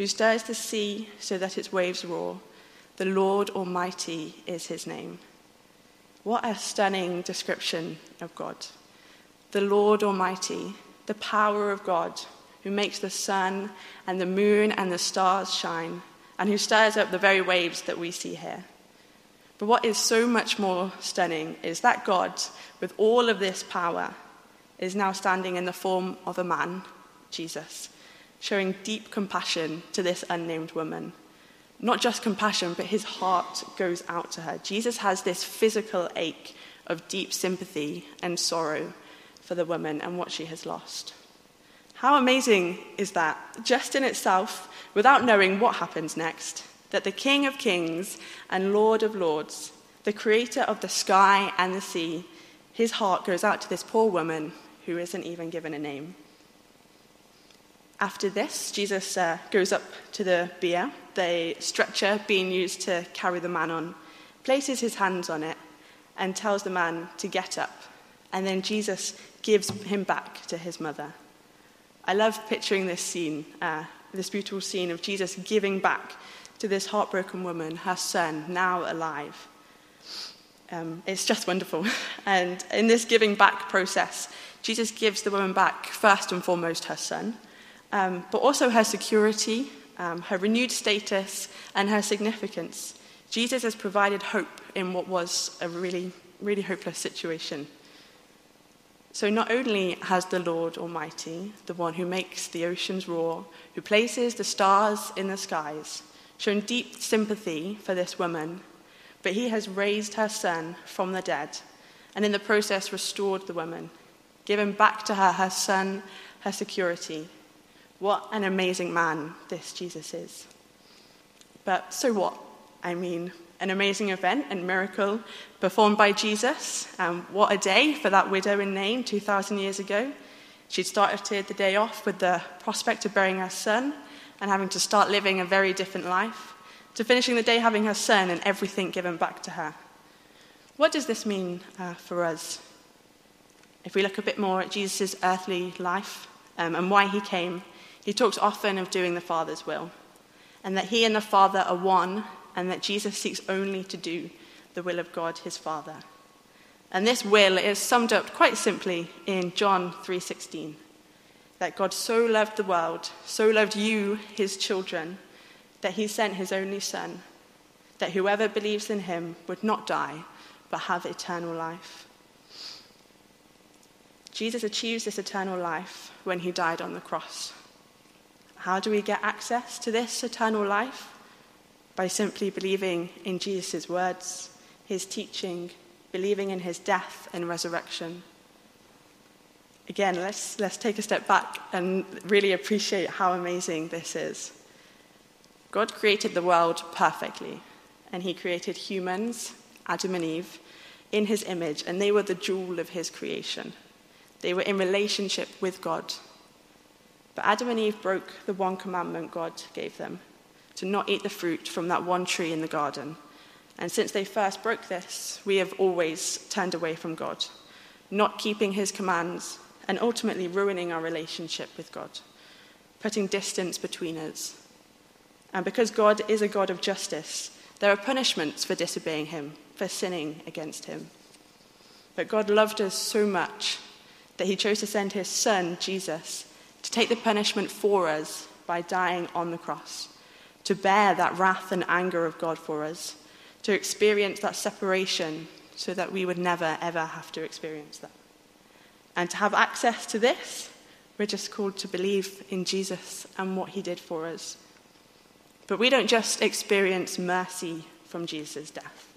who stirs the sea so that its waves roar. The Lord Almighty is his name. What a stunning description of God. The Lord Almighty, the power of God, who makes the sun and the moon and the stars shine, and who stirs up the very waves that we see here. But what is so much more stunning is that God, with all of this power, is now standing in the form of a man, Jesus, showing deep compassion to this unnamed woman. Not just compassion, but his heart goes out to her. Jesus has this physical ache of deep sympathy and sorrow for the woman and what she has lost. How amazing is that, just in itself, without knowing what happens next, that the King of Kings and Lord of Lords, the creator of the sky and the sea, his heart goes out to this poor woman who isn't even given a name. After this, Jesus uh, goes up to the bier, the stretcher being used to carry the man on, places his hands on it, and tells the man to get up. And then Jesus gives him back to his mother. I love picturing this scene, uh, this beautiful scene of Jesus giving back to this heartbroken woman her son, now alive. Um, it's just wonderful. And in this giving back process, Jesus gives the woman back, first and foremost, her son, um, but also her security, um, her renewed status, and her significance. Jesus has provided hope in what was a really, really hopeless situation. So, not only has the Lord Almighty, the one who makes the oceans roar, who places the stars in the skies, shown deep sympathy for this woman, but he has raised her son from the dead and in the process restored the woman, given back to her her son, her security. What an amazing man this Jesus is. But so what? I mean, an amazing event and miracle performed by Jesus. Um, what a day for that widow in Nain 2,000 years ago. She'd started the day off with the prospect of burying her son and having to start living a very different life, to finishing the day having her son and everything given back to her. What does this mean uh, for us? If we look a bit more at Jesus' earthly life um, and why he came, he talks often of doing the Father's will, and that he and the Father are one, and that Jesus seeks only to do the will of God, his Father. And this will is summed up quite simply in John 3:16 that God so loved the world, so loved you, his children, that he sent his only Son, that whoever believes in him would not die, but have eternal life. Jesus achieves this eternal life when he died on the cross. How do we get access to this eternal life? By simply believing in Jesus' words, his teaching, believing in his death and resurrection again, let's, let's take a step back and really appreciate how amazing this is. God created the world perfectly, and He created humans, Adam and Eve, in His image, and they were the jewel of His creation. They were in relationship with God. But Adam and Eve broke the one commandment God gave them to not eat the fruit from that one tree in the garden. And since they first broke this, we have always turned away from God, not keeping His commands and ultimately ruining our relationship with God, putting distance between us. And because God is a God of justice, there are punishments for disobeying Him, for sinning against Him. But God loved us so much that He chose to send His Son, Jesus, to take the punishment for us by dying on the cross, to bear that wrath and anger of God for us, to experience that separation so that we would never, ever have to experience that. And to have access to this, we're just called to believe in Jesus and what he did for us. But we don't just experience mercy from Jesus' death.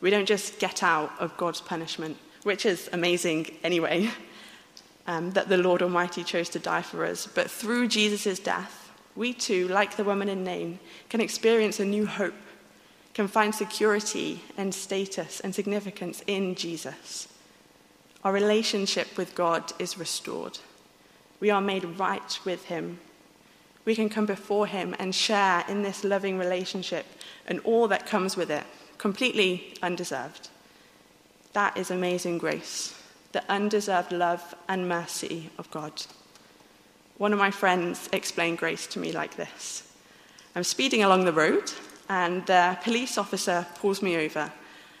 We don't just get out of God's punishment, which is amazing anyway, um, that the Lord Almighty chose to die for us. But through Jesus' death, we too, like the woman in Nain, can experience a new hope, can find security and status and significance in Jesus. Our relationship with God is restored. We are made right with Him. We can come before Him and share in this loving relationship and all that comes with it, completely undeserved. That is amazing grace, the undeserved love and mercy of God. one of my friends explained grace to me like this I'm speeding along the road, and the police officer pulls me over.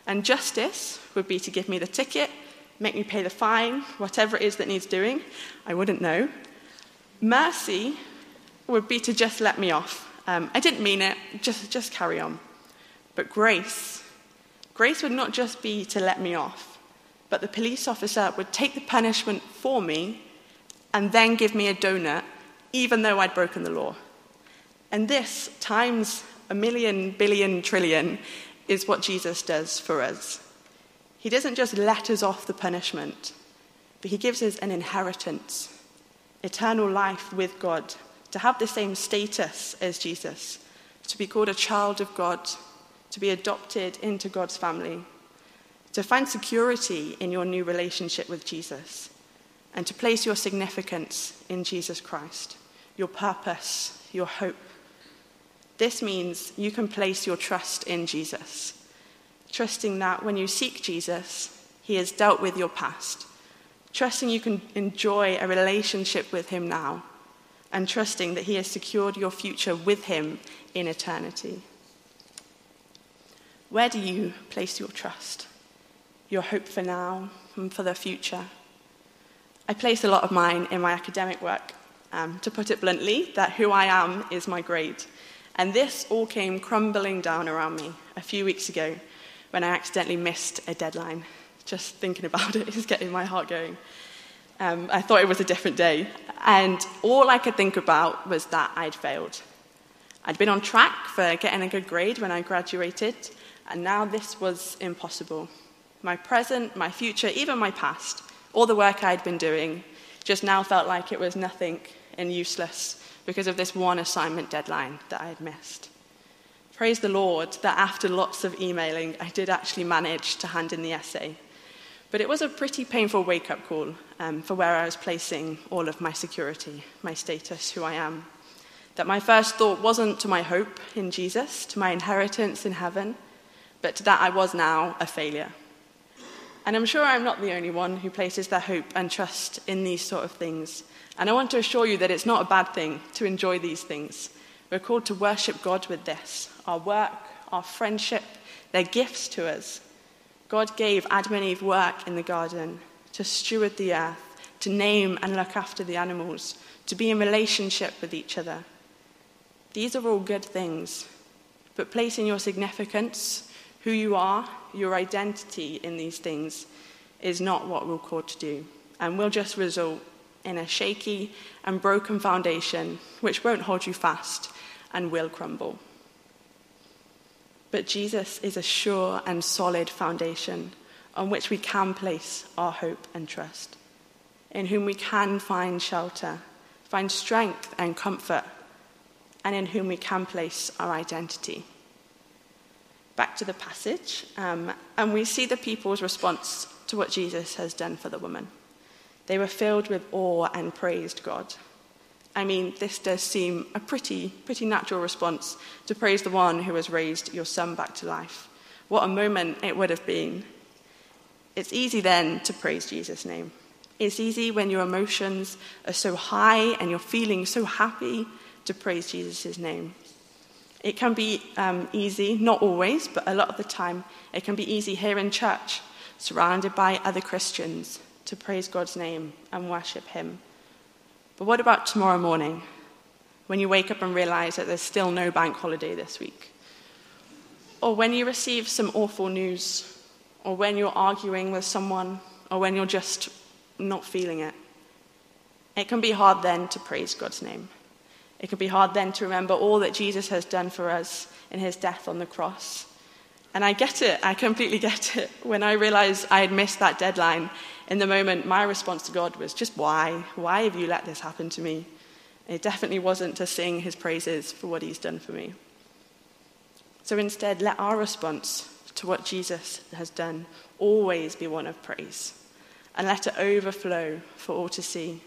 And justice would be to give me the ticket, make me pay the fine, whatever it is that needs doing. I wouldn't know. Mercy would be to just let me off. Um, I didn't mean it, just, just carry on. But grace, grace would not just be to let me off, but the police officer would take the punishment for me and then give me a donut, even though I'd broken the law. And this, times a million, billion, trillion, is what Jesus does for us. He doesn't just let us off the punishment, but he gives us an inheritance eternal life with God, to have the same status as Jesus, to be called a child of God, to be adopted into God's family, to find security in your new relationship with Jesus, and to place your significance in Jesus Christ, your purpose, your hope. This means you can place your trust in Jesus, trusting that when you seek Jesus, he has dealt with your past, trusting you can enjoy a relationship with him now, and trusting that he has secured your future with him in eternity. Where do you place your trust? Your hope for now and for the future? I place a lot of mine in my academic work. Um, to put it bluntly, that who I am is my grade. And this all came crumbling down around me a few weeks ago when I accidentally missed a deadline. Just thinking about it is getting my heart going. Um, I thought it was a different day. And all I could think about was that I'd failed. I'd been on track for getting a good grade when I graduated, and now this was impossible. My present, my future, even my past all the work I'd been doing just now felt like it was nothing and useless because of this one assignment deadline that I had missed. Praise the Lord that after lots of emailing, I did actually manage to hand in the essay. But it was a pretty painful wake up call um, for where I was placing all of my security, my status, who I am. That my first thought wasn't to my hope in Jesus, to my inheritance in heaven, but to that I was now a failure. And I'm sure I'm not the only one who places their hope and trust in these sort of things. And I want to assure you that it's not a bad thing to enjoy these things. We're called to worship God with this our work, our friendship, they're gifts to us. God gave Adam and Eve work in the garden to steward the earth, to name and look after the animals, to be in relationship with each other. These are all good things, but placing your significance, who you are, your identity in these things is not what we're called to do, and will just result in a shaky and broken foundation which won't hold you fast and will crumble. But Jesus is a sure and solid foundation on which we can place our hope and trust, in whom we can find shelter, find strength and comfort, and in whom we can place our identity back to the passage, um, and we see the people's response to what Jesus has done for the woman. They were filled with awe and praised God. I mean, this does seem a pretty, pretty natural response to praise the one who has raised your son back to life. What a moment it would have been. It's easy then to praise Jesus' name. It's easy when your emotions are so high and you're feeling so happy to praise Jesus' name. It can be um, easy, not always, but a lot of the time, it can be easy here in church, surrounded by other Christians, to praise God's name and worship Him. But what about tomorrow morning, when you wake up and realize that there's still no bank holiday this week? Or when you receive some awful news, or when you're arguing with someone, or when you're just not feeling it? It can be hard then to praise God's name. It can be hard then to remember all that Jesus has done for us in his death on the cross. And I get it, I completely get it. When I realized I had missed that deadline, in the moment, my response to God was just, why? Why have you let this happen to me? It definitely wasn't to sing his praises for what he's done for me. So instead, let our response to what Jesus has done always be one of praise, and let it overflow for all to see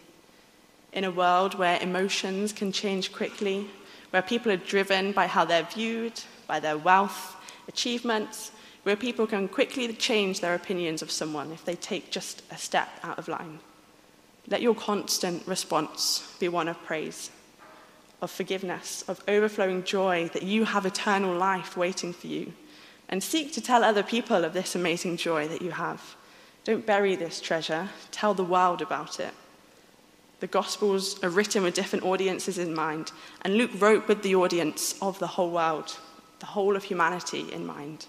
in a world where emotions can change quickly, where people are driven by how they're viewed, by their wealth, achievements, where people can quickly change their opinions of someone if they take just a step out of line. Let your constant response be one of praise, of forgiveness, of overflowing joy that you have eternal life waiting for you. And seek to tell other people of this amazing joy that you have. Don't bury this treasure, tell the world about it. The Gospels are written with different audiences in mind, and Luke wrote with the audience of the whole world, the whole of humanity in mind.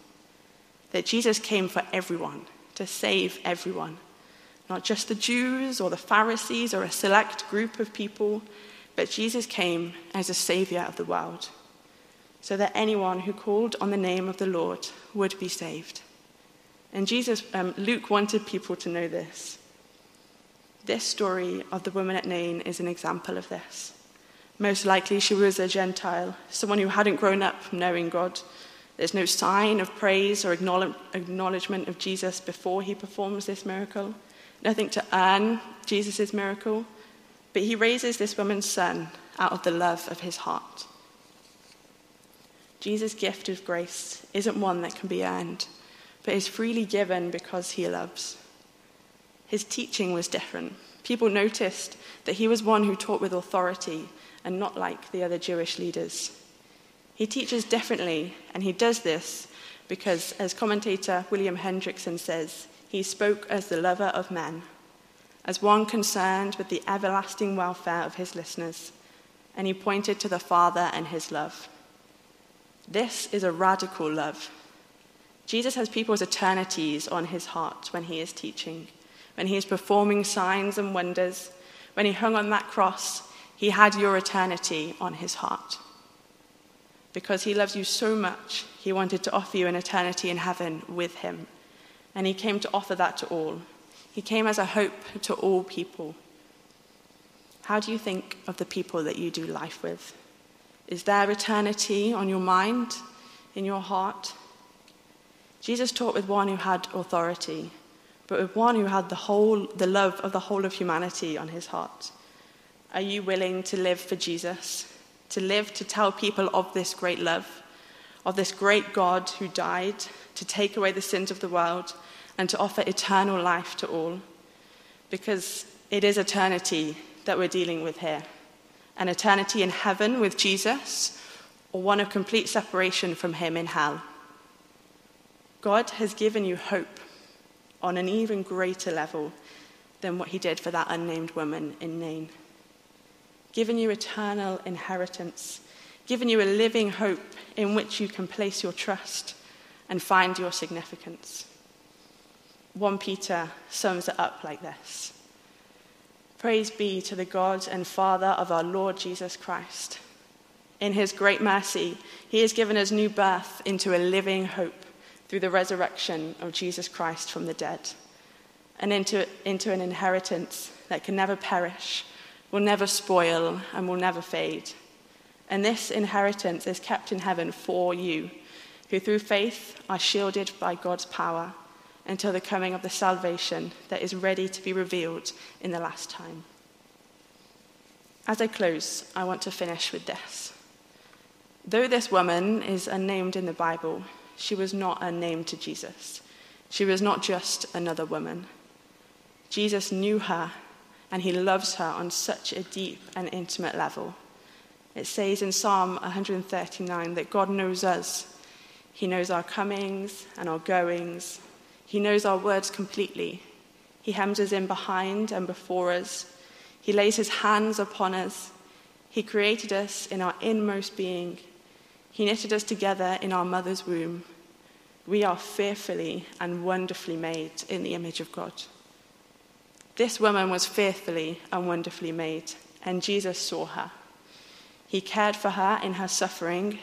That Jesus came for everyone, to save everyone, not just the Jews or the Pharisees or a select group of people, but Jesus came as a savior of the world, so that anyone who called on the name of the Lord would be saved. And Jesus, um, Luke wanted people to know this. This story of the woman at Nain is an example of this. Most likely, she was a Gentile, someone who hadn't grown up knowing God. There's no sign of praise or acknowledgement of Jesus before he performs this miracle, nothing to earn Jesus' miracle. But he raises this woman's son out of the love of his heart. Jesus' gift of grace isn't one that can be earned but is freely given because he loves. His teaching was different. People noticed that he was one who taught with authority and not like the other Jewish leaders. He teaches differently, and he does this because, as commentator William Hendriksen says, he spoke as the lover of men, as one concerned with the everlasting welfare of his listeners, and he pointed to the Father and his love. This is a radical love Jesus has people's eternities on his heart when he is teaching, when he is performing signs and wonders. When he hung on that cross, he had your eternity on his heart. Because he loves you so much, he wanted to offer you an eternity in heaven with him. And he came to offer that to all. He came as a hope to all people. How do you think of the people that you do life with? Is there eternity on your mind, in your heart? Jesus taught with one who had authority, but with one who had the whole, the love of the whole of humanity on his heart. Are you willing to live for Jesus? To live to tell people of this great love, of this great God who died to take away the sins of the world and to offer eternal life to all? Because it is eternity that we're dealing with here an eternity in heaven with Jesus, or one of complete separation from him in hell. God has given you hope on an even greater level than what he did for that unnamed woman in Nain. Given you eternal inheritance, given you a living hope in which you can place your trust and find your significance. 1 Peter sums it up like this Praise be to the God and Father of our Lord Jesus Christ. In his great mercy, he has given us new birth into a living hope through the resurrection of Jesus Christ from the dead, and into, into an inheritance that can never perish, will never spoil, and will never fade. And this inheritance is kept in heaven for you, who through faith are shielded by God's power until the coming of the salvation that is ready to be revealed in the last time. As I close, I want to finish with this. Though this woman is unnamed in the Bible, she was not a name to Jesus. She was not just another woman. Jesus knew her and he loves her on such a deep and intimate level. It says in Psalm 139 that God knows us. He knows our comings and our goings. He knows our words completely. He hems us in behind and before us. He lays his hands upon us. He created us in our inmost being. He knitted us together in our mother's womb. We are fearfully and wonderfully made in the image of God. This woman was fearfully and wonderfully made, and Jesus saw her. He cared for her in her suffering,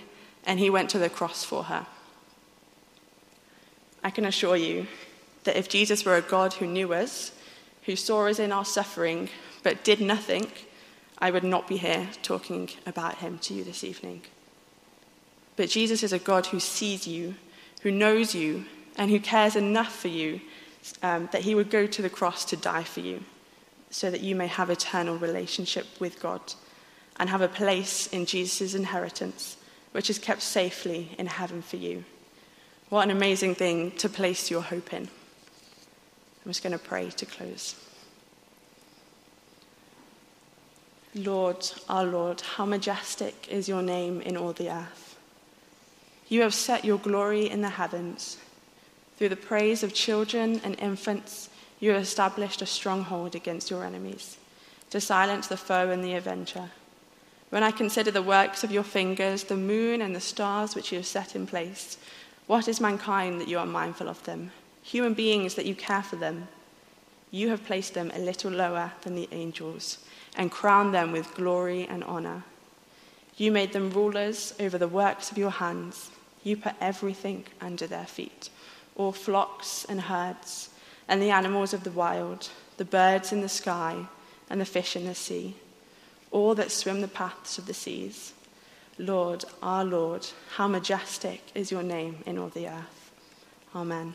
and he went to the cross for her. I can assure you that if Jesus were a God who knew us, who saw us in our suffering, but did nothing, I would not be here talking about him to you this evening. But Jesus is a God who sees you, who knows you, and who cares enough for you um, that he would go to the cross to die for you, so that you may have eternal relationship with God and have a place in Jesus' inheritance, which is kept safely in heaven for you. What an amazing thing to place your hope in. I'm just going to pray to close. Lord, our Lord, how majestic is your name in all the earth. You have set your glory in the heavens. Through the praise of children and infants, you have established a stronghold against your enemies, to silence the foe and the avenger. When I consider the works of your fingers, the moon and the stars which you have set in place, what is mankind that you are mindful of them? Human beings that you care for them. You have placed them a little lower than the angels and crowned them with glory and honor. You made them rulers over the works of your hands. You put everything under their feet all flocks and herds, and the animals of the wild, the birds in the sky, and the fish in the sea, all that swim the paths of the seas. Lord, our Lord, how majestic is your name in all the earth. Amen.